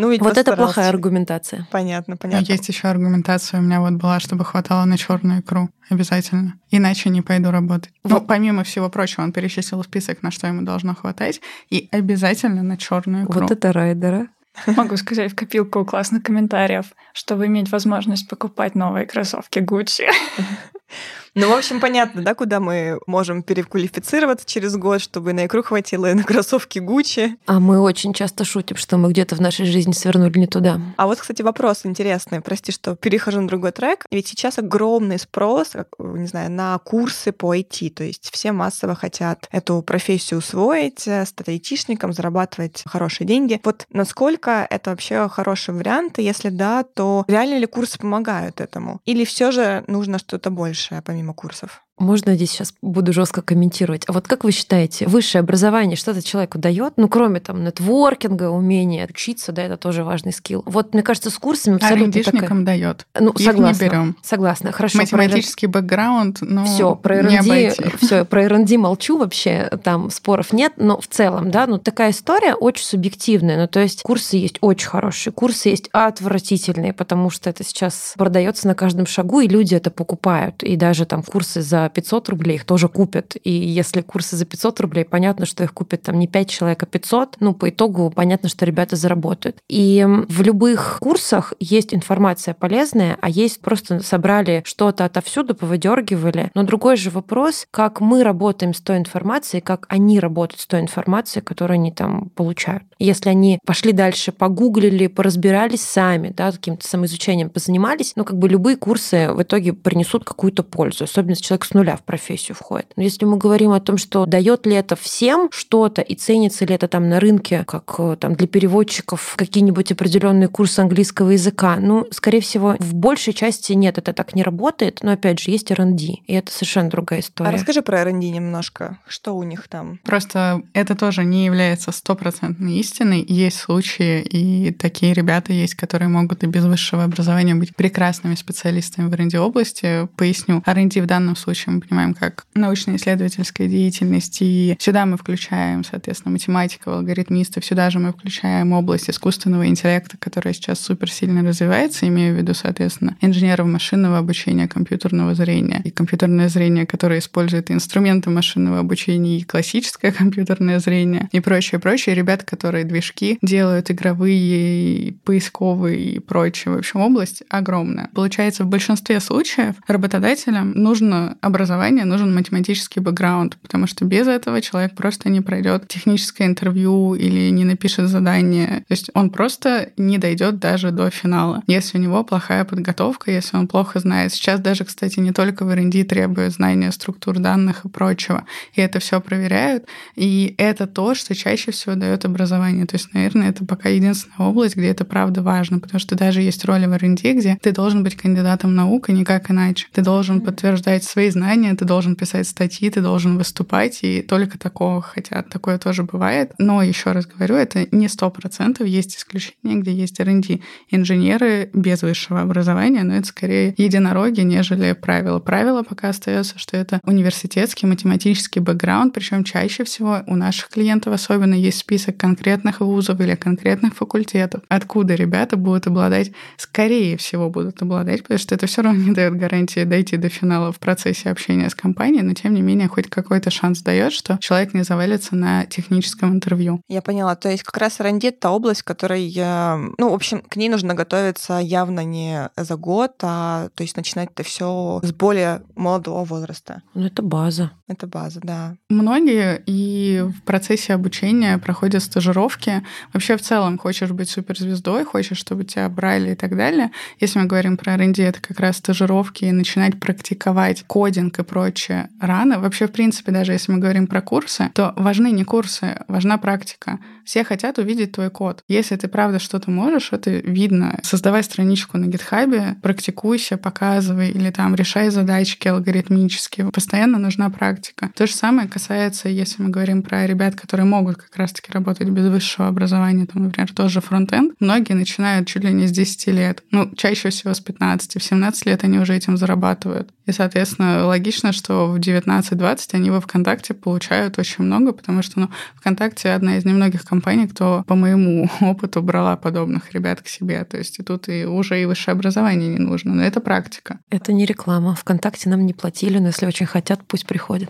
Ну, ведь вот это плохая аргументация. Понятно, понятно. А есть еще аргументация у меня вот была, чтобы хватало на черную икру. Обязательно. Иначе не пойду работать. Вот. Ну, помимо всего прочего, он перечислил список, на что ему должно хватать, и обязательно на черную икру. Вот это райдера. Могу сказать в копилку классных комментариев, чтобы иметь возможность покупать новые кроссовки Gucci. (laughs) Ну, в общем, понятно, да, куда мы можем переквалифицироваться через год, чтобы на икру хватило и на кроссовки Гуччи. А мы очень часто шутим, что мы где-то в нашей жизни свернули не туда. А вот, кстати, вопрос интересный. Прости, что перехожу на другой трек. Ведь сейчас огромный спрос, не знаю, на курсы по IT. То есть все массово хотят эту профессию усвоить, э, стать айтишником, зарабатывать хорошие деньги. Вот насколько это вообще хороший вариант? И если да, то реально ли курсы помогают этому? Или все же нужно что-то большее, помимо помимо курсов? Можно здесь сейчас буду жестко комментировать. А вот как вы считаете, высшее образование что-то человеку дает? Ну, кроме там нетворкинга, умения учиться, да, это тоже важный скилл. Вот, мне кажется, с курсами абсолютно а такая... дает. Ну, Их согласна. не берем. Согласна. Хорошо. Математический про... бэкграунд, ну, все про R&D, (laughs) все про R&D молчу вообще, там споров нет, но в целом, да, ну такая история очень субъективная. Ну, то есть курсы есть очень хорошие, курсы есть отвратительные, потому что это сейчас продается на каждом шагу, и люди это покупают. И даже там курсы за 500 рублей их тоже купят. И если курсы за 500 рублей, понятно, что их купят там не 5 человек, а 500. Ну, по итогу понятно, что ребята заработают. И в любых курсах есть информация полезная, а есть просто собрали что-то отовсюду, повыдергивали. Но другой же вопрос, как мы работаем с той информацией, как они работают с той информацией, которую они там получают. Если они пошли дальше, погуглили, поразбирались сами, да, каким-то самоизучением позанимались, ну, как бы любые курсы в итоге принесут какую-то пользу, особенно если человек с нуля в профессию входит. Но если мы говорим о том, что дает ли это всем что-то и ценится ли это там на рынке, как э, там для переводчиков какие-нибудь определенные курсы английского языка, ну, скорее всего, в большей части нет, это так не работает, но опять же, есть R&D, и это совершенно другая история. А расскажи про R&D немножко, что у них там? Просто это тоже не является стопроцентной истиной, есть случаи, и такие ребята есть, которые могут и без высшего образования быть прекрасными специалистами в R&D области. Поясню, R&D в данном случае мы понимаем как научно-исследовательская деятельность, и сюда мы включаем, соответственно, математиков, алгоритмистов, сюда же мы включаем область искусственного интеллекта, которая сейчас супер сильно развивается, имею в виду, соответственно, инженеров машинного обучения, компьютерного зрения и компьютерное зрение, которое использует инструменты машинного обучения и классическое компьютерное зрение и прочее, прочее. Ребята, которые движки делают игровые, поисковые и прочее. В общем, область огромная. Получается, в большинстве случаев работодателям нужно образование, нужен математический бэкграунд, потому что без этого человек просто не пройдет техническое интервью или не напишет задание. То есть он просто не дойдет даже до финала, если у него плохая подготовка, если он плохо знает. Сейчас даже, кстати, не только в R&D требуют знания структур данных и прочего, и это все проверяют, и это то, что чаще всего дает образование. То есть, наверное, это пока единственная область, где это правда важно, потому что даже есть роли в R&D, где ты должен быть кандидатом наук, и никак иначе. Ты должен подтверждать свои знания, ты должен писать статьи, ты должен выступать, и только такого хотят. Такое тоже бывает. Но еще раз говорю, это не сто процентов. Есть исключения, где есть R&D инженеры без высшего образования, но это скорее единороги, нежели правила. Правило пока остается, что это университетский математический бэкграунд, причем чаще всего у наших клиентов особенно есть список конкретно конкретных вузов или конкретных факультетов, откуда ребята будут обладать, скорее всего, будут обладать, потому что это все равно не дает гарантии дойти до финала в процессе общения с компанией, но тем не менее хоть какой-то шанс дает, что человек не завалится на техническом интервью. Я поняла. То есть как раз R&D — это область, в которой, ну, в общем, к ней нужно готовиться явно не за год, а то есть начинать это все с более молодого возраста. Ну, это база. Это база, да. Многие и в процессе обучения проходят стажировки. Вообще в целом хочешь быть суперзвездой, хочешь, чтобы тебя брали и так далее. Если мы говорим про R&D, это как раз стажировки и начинать практиковать кодинг и прочее рано. Вообще, в принципе, даже если мы говорим про курсы, то важны не курсы, важна практика. Все хотят увидеть твой код. Если ты правда что-то можешь, это видно. Создавай страничку на гитхабе, практикуйся, показывай, или там решай задачки алгоритмические. Постоянно нужна практика. То же самое касается, если мы говорим про ребят, которые могут как раз-таки работать без высшего образования, там, например, тоже фронтенд. Многие начинают чуть ли не с 10 лет. Ну, чаще всего с 15. В 17 лет они уже этим зарабатывают. И, соответственно, логично, что в 19-20 они во ВКонтакте получают очень много, потому что ну, ВКонтакте одна из немногих компаний, кто по моему (laughs) опыту брала подобных ребят к себе. То есть и тут и уже и высшее образование не нужно, но это практика. Это не реклама. ВКонтакте нам не платили, но если очень хотят, пусть приходят.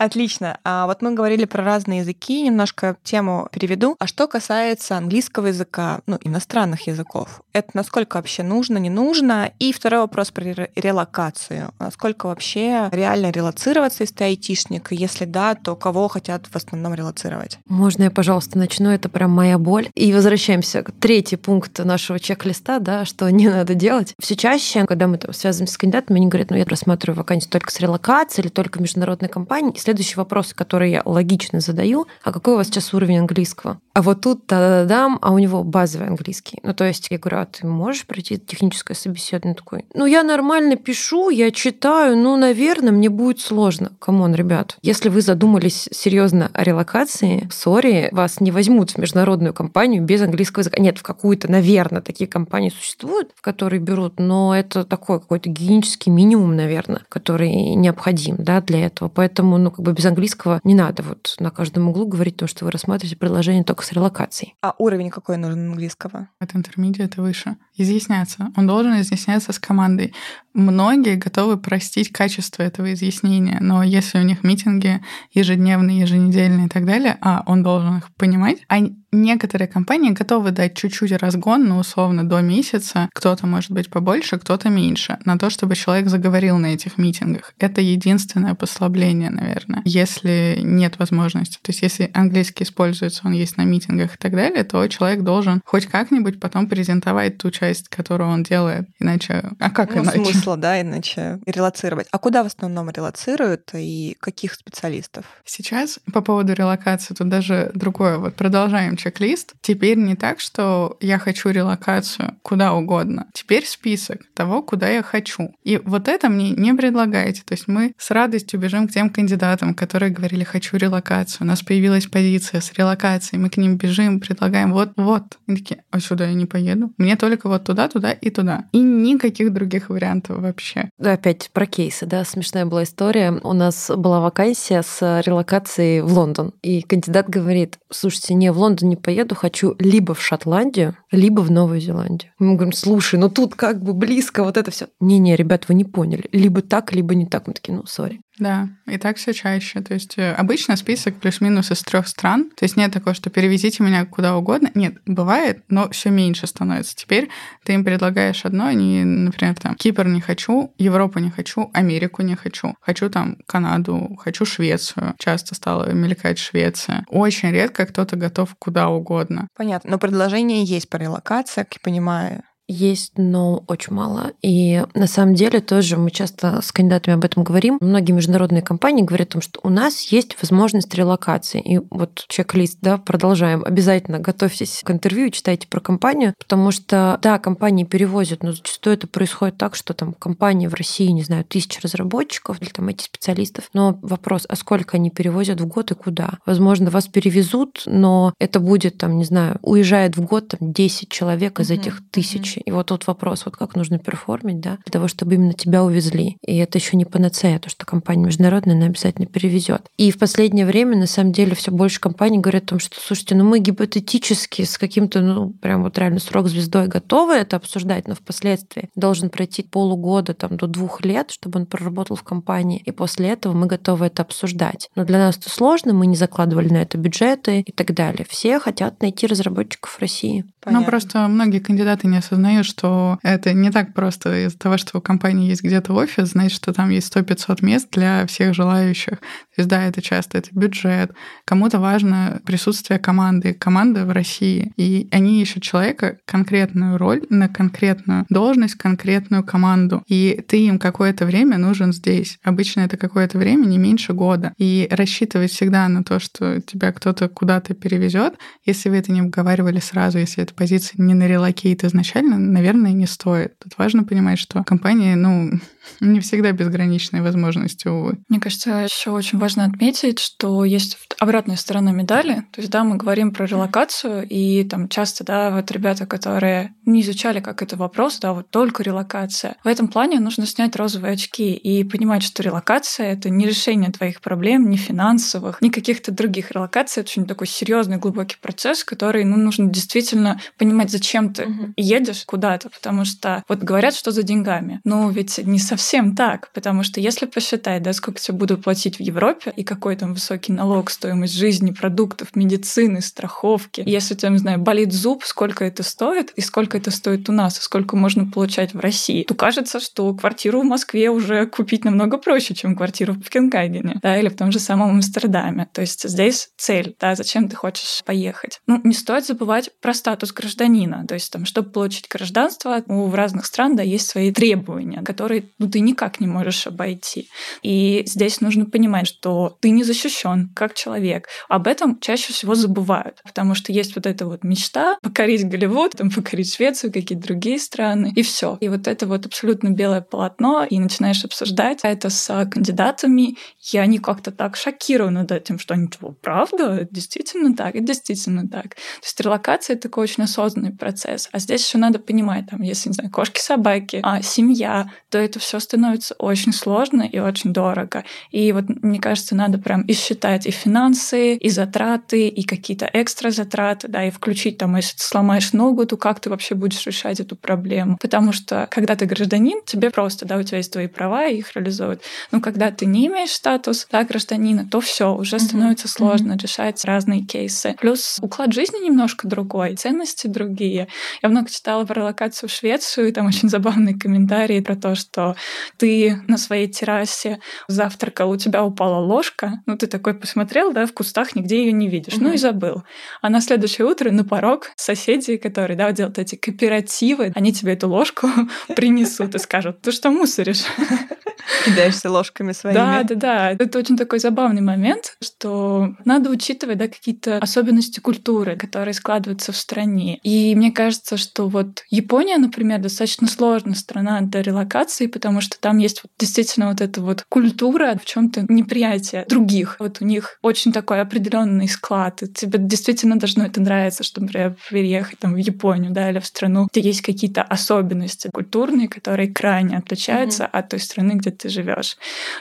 Отлично. А вот мы говорили про разные языки, немножко тему переведу. А что касается английского языка, ну, иностранных языков, это насколько вообще нужно, не нужно? И второй вопрос про релокацию. Насколько вообще реально релацироваться, если ты айтишник? Если да, то кого хотят в основном релацировать? Можно я, пожалуйста, начну? Это прям моя боль. И возвращаемся к третий пункт нашего чек-листа, да, что не надо делать. Все чаще, когда мы там связываемся с кандидатами, они говорят, ну, я рассматриваю вакансию только с релокацией или только международной компании. И следующий вопрос, который я логично задаю, а какой у вас сейчас уровень английского? А вот тут да-да-дам, а у него базовый английский. Ну, то есть я говорю, а ты можешь пройти техническое собеседование? Такой, ну, я нормально пишу, я читаю, ну, наверное, мне будет сложно. Come on, ребят, если вы задумались серьезно о релокации, sorry, вас не возьмут в международную компанию без английского языка. Нет, в какую-то, наверное, такие компании существуют, в которые берут, но это такой какой-то гигиенический минимум, наверное, который необходим да, для этого. Поэтому, ну, как бы без английского не надо вот на каждом углу говорить то, что вы рассматриваете предложение только с релокацией. А уровень какой нужен английского? От интермедиа и выше. Изъясняться. Он должен изъясняться с командой. Многие готовы простить качество этого изъяснения, но если у них митинги ежедневные, еженедельные и так далее, а он должен их понимать, а некоторые компании готовы дать чуть-чуть разгон, ну, условно, до месяца. Кто-то может быть побольше, кто-то меньше, на то, чтобы человек заговорил на этих митингах. Это единственное послабление, наверное, если нет возможности. То есть если английский используется, он есть на митингах и так далее, то человек должен хоть как-нибудь потом презентовать ту часть, которую он делает. Иначе... А как ну, иначе? Смысла, да, иначе релацировать. А куда в основном релацируют и каких специалистов? Сейчас по поводу релокации тут даже другое. Вот продолжаем чек-лист. Теперь не так, что я хочу релокацию куда угодно. Теперь список того, куда я хочу. И вот это мне не предлагаете. То есть мы с радостью бежим к тем кандидатам, которые говорили «хочу релокацию». У нас появилась позиция с релокацией. Мы к ним бежим, предлагаем «вот-вот». Они такие «а сюда я не поеду. Мне только вот туда, туда и туда». И никаких других вариантов вообще. Да, опять про кейсы, да, смешная была история. У нас была вакансия с релокацией в Лондон. И кандидат говорит, слушайте, не, в Лондон не поеду, хочу либо в Шотландию, либо в Новую Зеландию. Мы говорим, слушай, ну тут как бы близко вот это все. Не-не, ребят, вы не поняли. Либо так, либо не так. Мы такие, ну, сори. Да, и так все чаще. То есть э, обычно список плюс-минус из трех стран. То есть нет такого, что перевезите меня куда угодно. Нет, бывает, но все меньше становится. Теперь ты им предлагаешь одно, они, например, там Кипр не хочу, Европу не хочу, Америку не хочу, хочу там Канаду, хочу Швецию. Часто стала мелькать Швеция. Очень редко кто-то готов куда угодно. Понятно. Но предложение есть по релокации, как я понимаю. Есть, но очень мало. И на самом деле тоже мы часто с кандидатами об этом говорим. Многие международные компании говорят о том, что у нас есть возможность релокации. И вот чек-лист, да, продолжаем. Обязательно готовьтесь к интервью и читайте про компанию, потому что, да, компании перевозят, но зачастую это происходит так, что там компания в России, не знаю, тысяча разработчиков или там эти специалистов. Но вопрос, а сколько они перевозят в год и куда? Возможно, вас перевезут, но это будет там, не знаю, уезжает в год там 10 человек из этих тысяч. И вот тут вопрос, вот как нужно перформить, да, для того, чтобы именно тебя увезли. И это еще не панацея, то, что компания международная, она обязательно перевезет. И в последнее время, на самом деле, все больше компаний говорят о том, что, слушайте, ну мы гипотетически с каким-то, ну, прям вот реально срок звездой готовы это обсуждать, но впоследствии должен пройти полугода там, до двух лет, чтобы он проработал в компании, и после этого мы готовы это обсуждать. Но для нас это сложно, мы не закладывали на это бюджеты и так далее. Все хотят найти разработчиков в России. Ну, Понятно. Ну, просто многие кандидаты не осознают, что это не так просто. Из-за того, что у компании есть где-то офис, значит, что там есть 100-500 мест для всех желающих. То есть, да, это часто это бюджет. Кому-то важно присутствие команды, команда в России. И они ищут человека конкретную роль на конкретную должность, конкретную команду. И ты им какое-то время нужен здесь. Обычно это какое-то время, не меньше года. И рассчитывать всегда на то, что тебя кто-то куда-то перевезет, если вы это не обговаривали сразу, если эта позиция не на релокейт изначально, наверное, не стоит. Тут важно понимать, что компания, ну, (laughs) не всегда безграничные возможности, увы. Мне кажется, еще очень важно отметить, что есть обратная сторона медали. То есть, да, мы говорим про релокацию, и там часто, да, вот ребята, которые не изучали, как это вопрос, да, вот только релокация. В этом плане нужно снять розовые очки и понимать, что релокация — это не решение твоих проблем, ни финансовых, ни каких-то других. Релокация — это очень такой серьезный, глубокий процесс, который, ну, нужно действительно понимать, зачем ты угу. едешь куда-то, потому что вот говорят, что за деньгами. Но ведь не совсем так, потому что если посчитать, да, сколько тебе буду платить в Европе и какой там высокий налог, стоимость жизни, продуктов, медицины, страховки, если у тебя, не знаю, болит зуб, сколько это стоит и сколько это стоит у нас, и сколько можно получать в России, то кажется, что квартиру в Москве уже купить намного проще, чем квартиру в Копенгагене, да, или в том же самом Амстердаме. То есть здесь цель, да, зачем ты хочешь поехать. Ну, не стоит забывать про статус гражданина. То есть там, чтобы получить гражданство, у разных стран, да, есть свои требования, которые ну, ты никак не можешь обойти. И здесь нужно понимать, что ты не защищен как человек. Об этом чаще всего забывают, потому что есть вот эта вот мечта покорить Голливуд, там, покорить Швецию, какие-то другие страны, и все. И вот это вот абсолютно белое полотно, и начинаешь обсуждать это с кандидатами, и они как-то так шокированы этим, что они, типа, правда, действительно так, и действительно так. То есть релокация — это такой очень осознанный процесс. А здесь еще надо понимать, там, если, не знаю, кошки, собаки, а семья, то это все становится очень сложно и очень дорого. И вот, мне кажется, надо прям и считать и финансы, и затраты, и какие-то экстра затраты, да, и включить там, если ты сломаешь ногу, то как ты вообще будешь решать эту проблему? Потому что, когда ты гражданин, тебе просто, да, у тебя есть твои права, и их реализуют. Но когда ты не имеешь статус, да, гражданина, то все уже становится mm-hmm. сложно mm-hmm. решать разные кейсы. Плюс уклад жизни немножко другой, ценности другие. Я много читала про локацию в Швецию, и там очень забавные комментарии про то, что ты на своей террасе завтракал, у тебя упала ложка, ну ты такой посмотрел, да, в кустах нигде ее не видишь, mm-hmm. ну и забыл. А на следующее утро на порог соседи, которые, да, делают эти кооперативы, они тебе эту ложку (laughs) принесут и скажут, ты что мусоришь? (laughs) Кидаешься ложками своими. Да, да, да. Это очень такой забавный момент, что надо учитывать, да, какие-то особенности культуры, которые складываются в стране. И мне кажется, что вот Япония, например, достаточно сложная страна для релокации, потому что там есть вот действительно вот эта вот культура в чем то неприятие других. Вот у них очень такой определенный склад. И тебе действительно должно это нравиться, чтобы, например, переехать там в Японию, да, или в страну, где есть какие-то особенности культурные, которые крайне отличаются mm-hmm. от той страны, где ты живешь.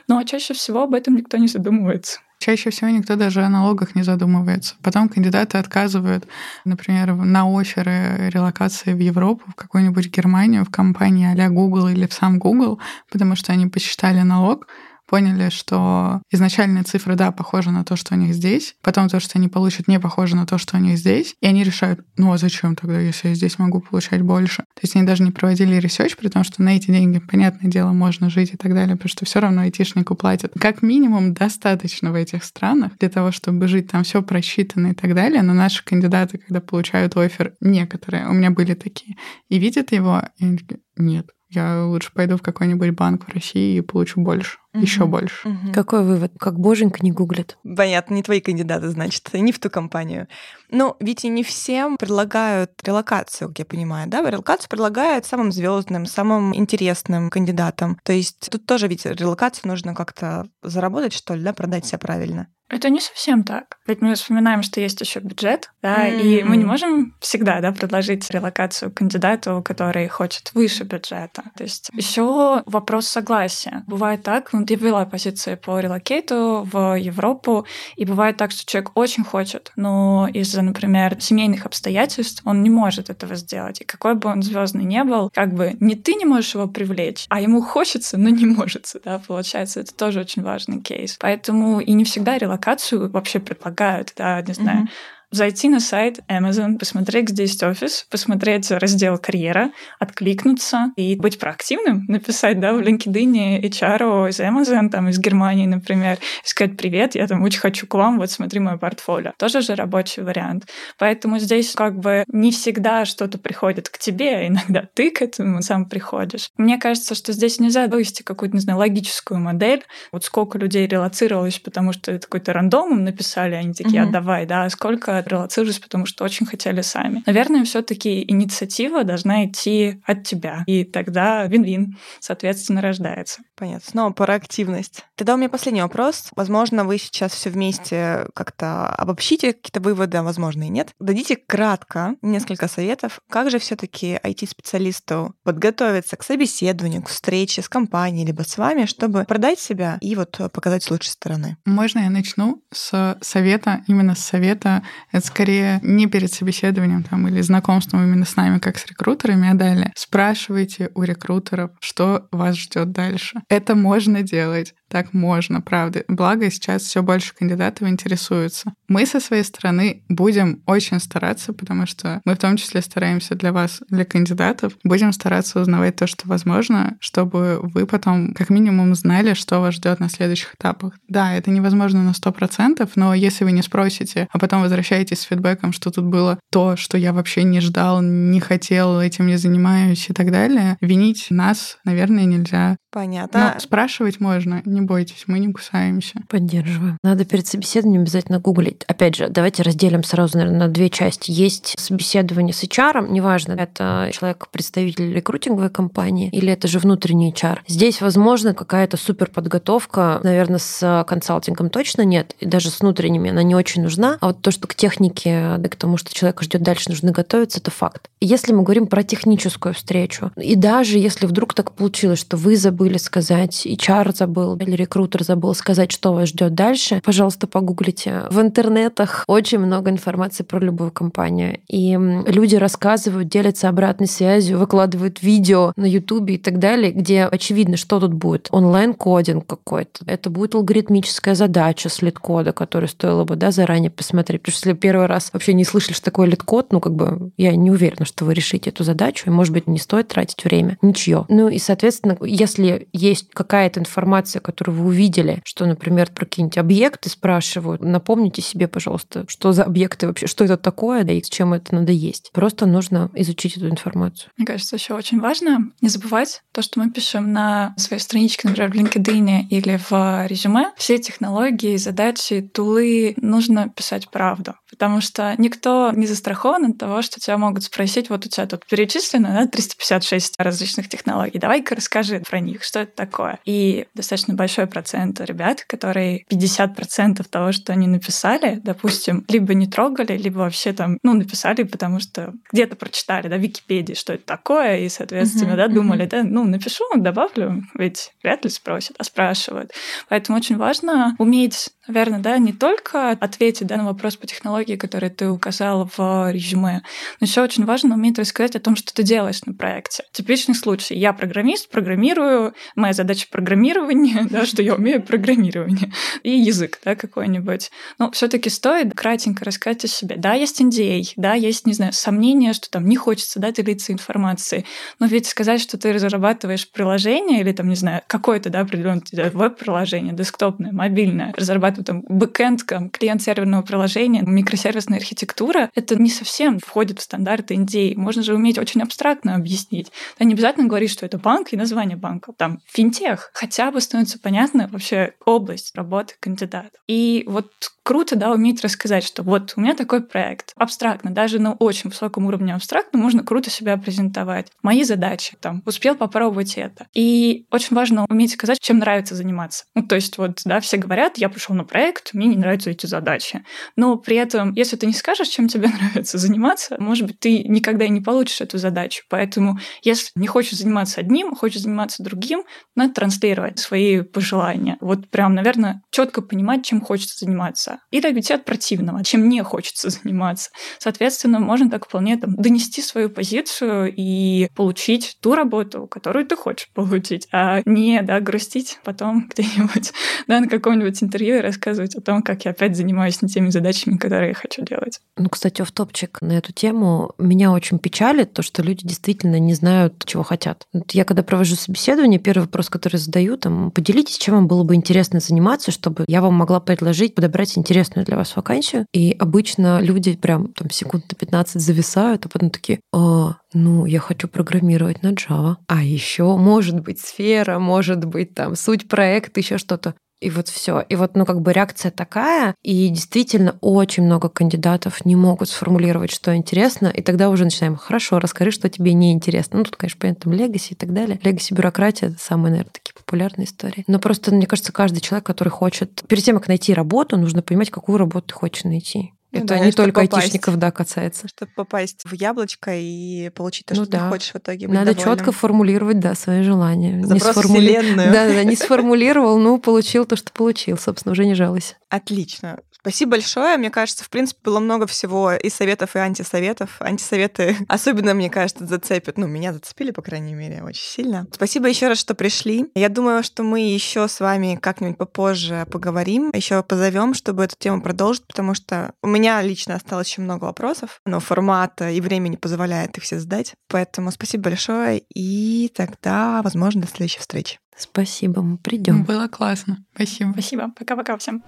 Но чаще всего об этом никто не задумывается. Чаще всего никто даже о налогах не задумывается. Потом кандидаты отказывают, например, на offer-ы релокации в Европу, в какую-нибудь Германию, в компании а Google или в сам Google, потому что они посчитали налог, поняли, что изначальная цифра, да, похожа на то, что у них здесь, потом то, что они получат, не похоже на то, что у них здесь, и они решают, ну а зачем тогда, если я здесь могу получать больше? То есть они даже не проводили research, при том, что на эти деньги, понятное дело, можно жить и так далее, потому что все равно айтишнику платят. Как минимум достаточно в этих странах для того, чтобы жить, там все просчитано и так далее, но наши кандидаты, когда получают офер, некоторые, у меня были такие, и видят его, и они такие, нет, я лучше пойду в какой-нибудь банк в России и получу больше, угу. еще больше. Угу. Какой вывод? Как боженька не гуглит? Понятно, не твои кандидаты, значит, не в ту компанию. Ну, ведь и не всем предлагают релокацию, как я понимаю, да? Релокацию предлагают самым звездным, самым интересным кандидатам. То есть тут тоже ведь релокацию нужно как-то заработать, что ли, да, продать себя правильно. Это не совсем так. Ведь мы вспоминаем, что есть еще бюджет, да, mm-hmm. и мы не можем всегда, да, предложить релокацию кандидату, который хочет выше бюджета. То есть еще вопрос согласия. Бывает так, вела позиции по релокейту в Европу, и бывает так, что человек очень хочет, но из-за, например, семейных обстоятельств он не может этого сделать. И какой бы он звездный не был, как бы не ты не можешь его привлечь, а ему хочется, но не может, (laughs) да, получается, это тоже очень важный кейс. Поэтому и не всегда релокацию вообще предлагают, да, не знаю, mm-hmm зайти на сайт Amazon, посмотреть, где есть офис, посмотреть раздел «Карьера», откликнуться и быть проактивным, написать да, в LinkedIn HR из Amazon, там, из Германии, например, и сказать «Привет, я там очень хочу к вам, вот смотри мое портфолио». Тоже же рабочий вариант. Поэтому здесь как бы не всегда что-то приходит к тебе, а иногда ты к этому сам приходишь. Мне кажется, что здесь нельзя вывести какую-то, не знаю, логическую модель. Вот сколько людей релацировалось, потому что это какой-то рандомом написали, они такие, mm-hmm. отдавай, да, а сколько релацировались, потому что очень хотели сами. Наверное, все таки инициатива должна идти от тебя, и тогда вин-вин, соответственно, рождается. Понятно. Снова про активность. Тогда у меня последний вопрос. Возможно, вы сейчас все вместе как-то обобщите какие-то выводы, а возможно и нет. Дадите кратко несколько советов, как же все таки IT-специалисту подготовиться к собеседованию, к встрече с компанией, либо с вами, чтобы продать себя и вот показать с лучшей стороны. Можно я начну с совета, именно с совета это скорее не перед собеседованием там, или знакомством именно с нами, как с рекрутерами, а далее. Спрашивайте у рекрутеров, что вас ждет дальше. Это можно делать. Так можно, правда. Благо, сейчас все больше кандидатов интересуются. Мы со своей стороны будем очень стараться, потому что мы в том числе стараемся для вас, для кандидатов, будем стараться узнавать то, что возможно, чтобы вы потом как минимум знали, что вас ждет на следующих этапах. Да, это невозможно на 100%, но если вы не спросите, а потом возвращаетесь с фидбэком, что тут было то, что я вообще не ждал, не хотел, этим не занимаюсь и так далее, винить нас, наверное, нельзя. Понятно. Но спрашивать можно, не бойтесь, мы не кусаемся. Поддерживаю. Надо перед собеседованием обязательно гуглить. Опять же, давайте разделим сразу, наверное, на две части. Есть собеседование с HR, неважно, это человек-представитель рекрутинговой компании или это же внутренний HR. Здесь, возможно, какая-то супер подготовка, наверное, с консалтингом точно нет, и даже с внутренними она не очень нужна. А вот то, что к технике, да к тому, что человека ждет дальше, нужно готовиться, это факт. Если мы говорим про техническую встречу, и даже если вдруг так получилось, что вы забыли сказать, HR забыл, или рекрутер забыл сказать, что вас ждет дальше, пожалуйста, погуглите. В интернетах очень много информации про любую компанию. И люди рассказывают, делятся обратной связью, выкладывают видео на Ютубе и так далее, где очевидно, что тут будет. Онлайн-кодинг какой-то. Это будет алгоритмическая задача с LeetCode-а, которую стоило бы да, заранее посмотреть. Потому что если первый раз вообще не слышали, что такое LeetCode, ну, как бы я не уверена, что вы решите эту задачу, и, может быть, не стоит тратить время. Ничьё. Ну и, соответственно, если есть какая-то информация, которую которые вы увидели, что, например, про какие-нибудь объекты спрашивают, напомните себе, пожалуйста, что за объекты вообще, что это такое, да и с чем это надо есть. Просто нужно изучить эту информацию. Мне кажется, еще очень важно не забывать то, что мы пишем на своей страничке, например, в LinkedIn или в резюме. Все технологии, задачи, тулы нужно писать правду. Потому что никто не застрахован от того, что тебя могут спросить, вот у тебя тут перечислено да, 356 различных технологий, давай-ка расскажи про них, что это такое. И достаточно большой большой процент ребят, которые 50% того, что они написали, допустим, либо не трогали, либо вообще там, ну, написали, потому что где-то прочитали, да, в Википедии, что это такое, и, соответственно, uh-huh, да, думали, uh-huh. да, ну, напишу, добавлю, ведь вряд ли спросят, а спрашивают. Поэтому очень важно уметь наверное, да, не только ответить да, на вопрос по технологии, который ты указал в резюме, но еще очень важно уметь рассказать о том, что ты делаешь на проекте. Типичный случай. Я программист, программирую, моя задача программирования, (laughs) да, что я умею программирование, (laughs) и язык да, какой-нибудь. Но все таки стоит кратенько рассказать о себе. Да, есть NDA, да, есть, не знаю, сомнения, что там не хочется да, делиться информацией, но ведь сказать, что ты разрабатываешь приложение или там, не знаю, какое-то да, определенное веб-приложение, десктопное, мобильное, разрабатываешь там, бэкэнд, там, клиент серверного приложения, микросервисная архитектура, это не совсем входит в стандарты NDA. Можно же уметь очень абстрактно объяснить. Да, не обязательно говорить, что это банк и название банка. Там финтех. Хотя бы становится понятна вообще область работы кандидата. И вот круто, да, уметь рассказать, что вот у меня такой проект. Абстрактно, даже на очень высоком уровне абстрактно можно круто себя презентовать. Мои задачи, там, успел попробовать это. И очень важно уметь сказать, чем нравится заниматься. Ну, то есть вот, да, все говорят, я пришел на проект, мне не нравятся эти задачи. Но при этом, если ты не скажешь, чем тебе (laughs) нравится заниматься, может быть, ты никогда и не получишь эту задачу. Поэтому, если не хочешь заниматься одним, хочешь заниматься другим, надо транслировать свои пожелания. Вот прям, наверное, четко понимать, чем хочется заниматься или уйти от противного, чем не хочется (laughs) заниматься. Соответственно, можно так вполне там, донести свою позицию и получить ту работу, которую ты хочешь получить, а не да, грустить потом (laughs) где-нибудь да, на каком-нибудь интервью и рассказывать о том, как я опять занимаюсь не теми задачами, которые я хочу делать. Ну, кстати, в топчик на эту тему меня очень печалит то, что люди действительно не знают, чего хотят. Вот я когда провожу собеседование, первый вопрос, который задаю, там, поделитесь, чем вам было бы интересно заниматься, чтобы я вам могла предложить, подобрать интересную для вас вакансию. И обычно люди прям там секунд на 15 зависают, а потом такие, а, ну, я хочу программировать на Java. А еще может быть сфера, может быть там суть проекта, еще что-то. И вот все. И вот, ну, как бы реакция такая, и действительно очень много кандидатов не могут сформулировать, что интересно, и тогда уже начинаем, хорошо, расскажи, что тебе не интересно. Ну, тут, конечно, понятно, там легаси и так далее. Легаси бюрократия — это самые, наверное, такие популярные истории. Но просто, мне кажется, каждый человек, который хочет... Перед тем, как найти работу, нужно понимать, какую работу ты хочешь найти. Ну, это да, не только попасть, айтишников, да, касается. Чтобы попасть в яблочко и получить то, ну, что да. ты хочешь в итоге. Быть Надо четко формулировать, да, свои желания. Запрос не сформули... вселенную. Да, да, не сформулировал, ну, получил то, что получил. Собственно, уже не жалуйся. Отлично. Спасибо большое. Мне кажется, в принципе, было много всего и советов, и антисоветов. Антисоветы (laughs) особенно, мне кажется, зацепят. Ну, меня зацепили, по крайней мере, очень сильно. Спасибо еще раз, что пришли. Я думаю, что мы еще с вами как-нибудь попозже поговорим, еще позовем, чтобы эту тему продолжить, потому что у меня лично осталось еще много вопросов, но формат и время не позволяет их все задать. Поэтому спасибо большое, и тогда, возможно, до следующей встречи. Спасибо, мы придем. Было классно. Спасибо. Спасибо. Пока-пока всем.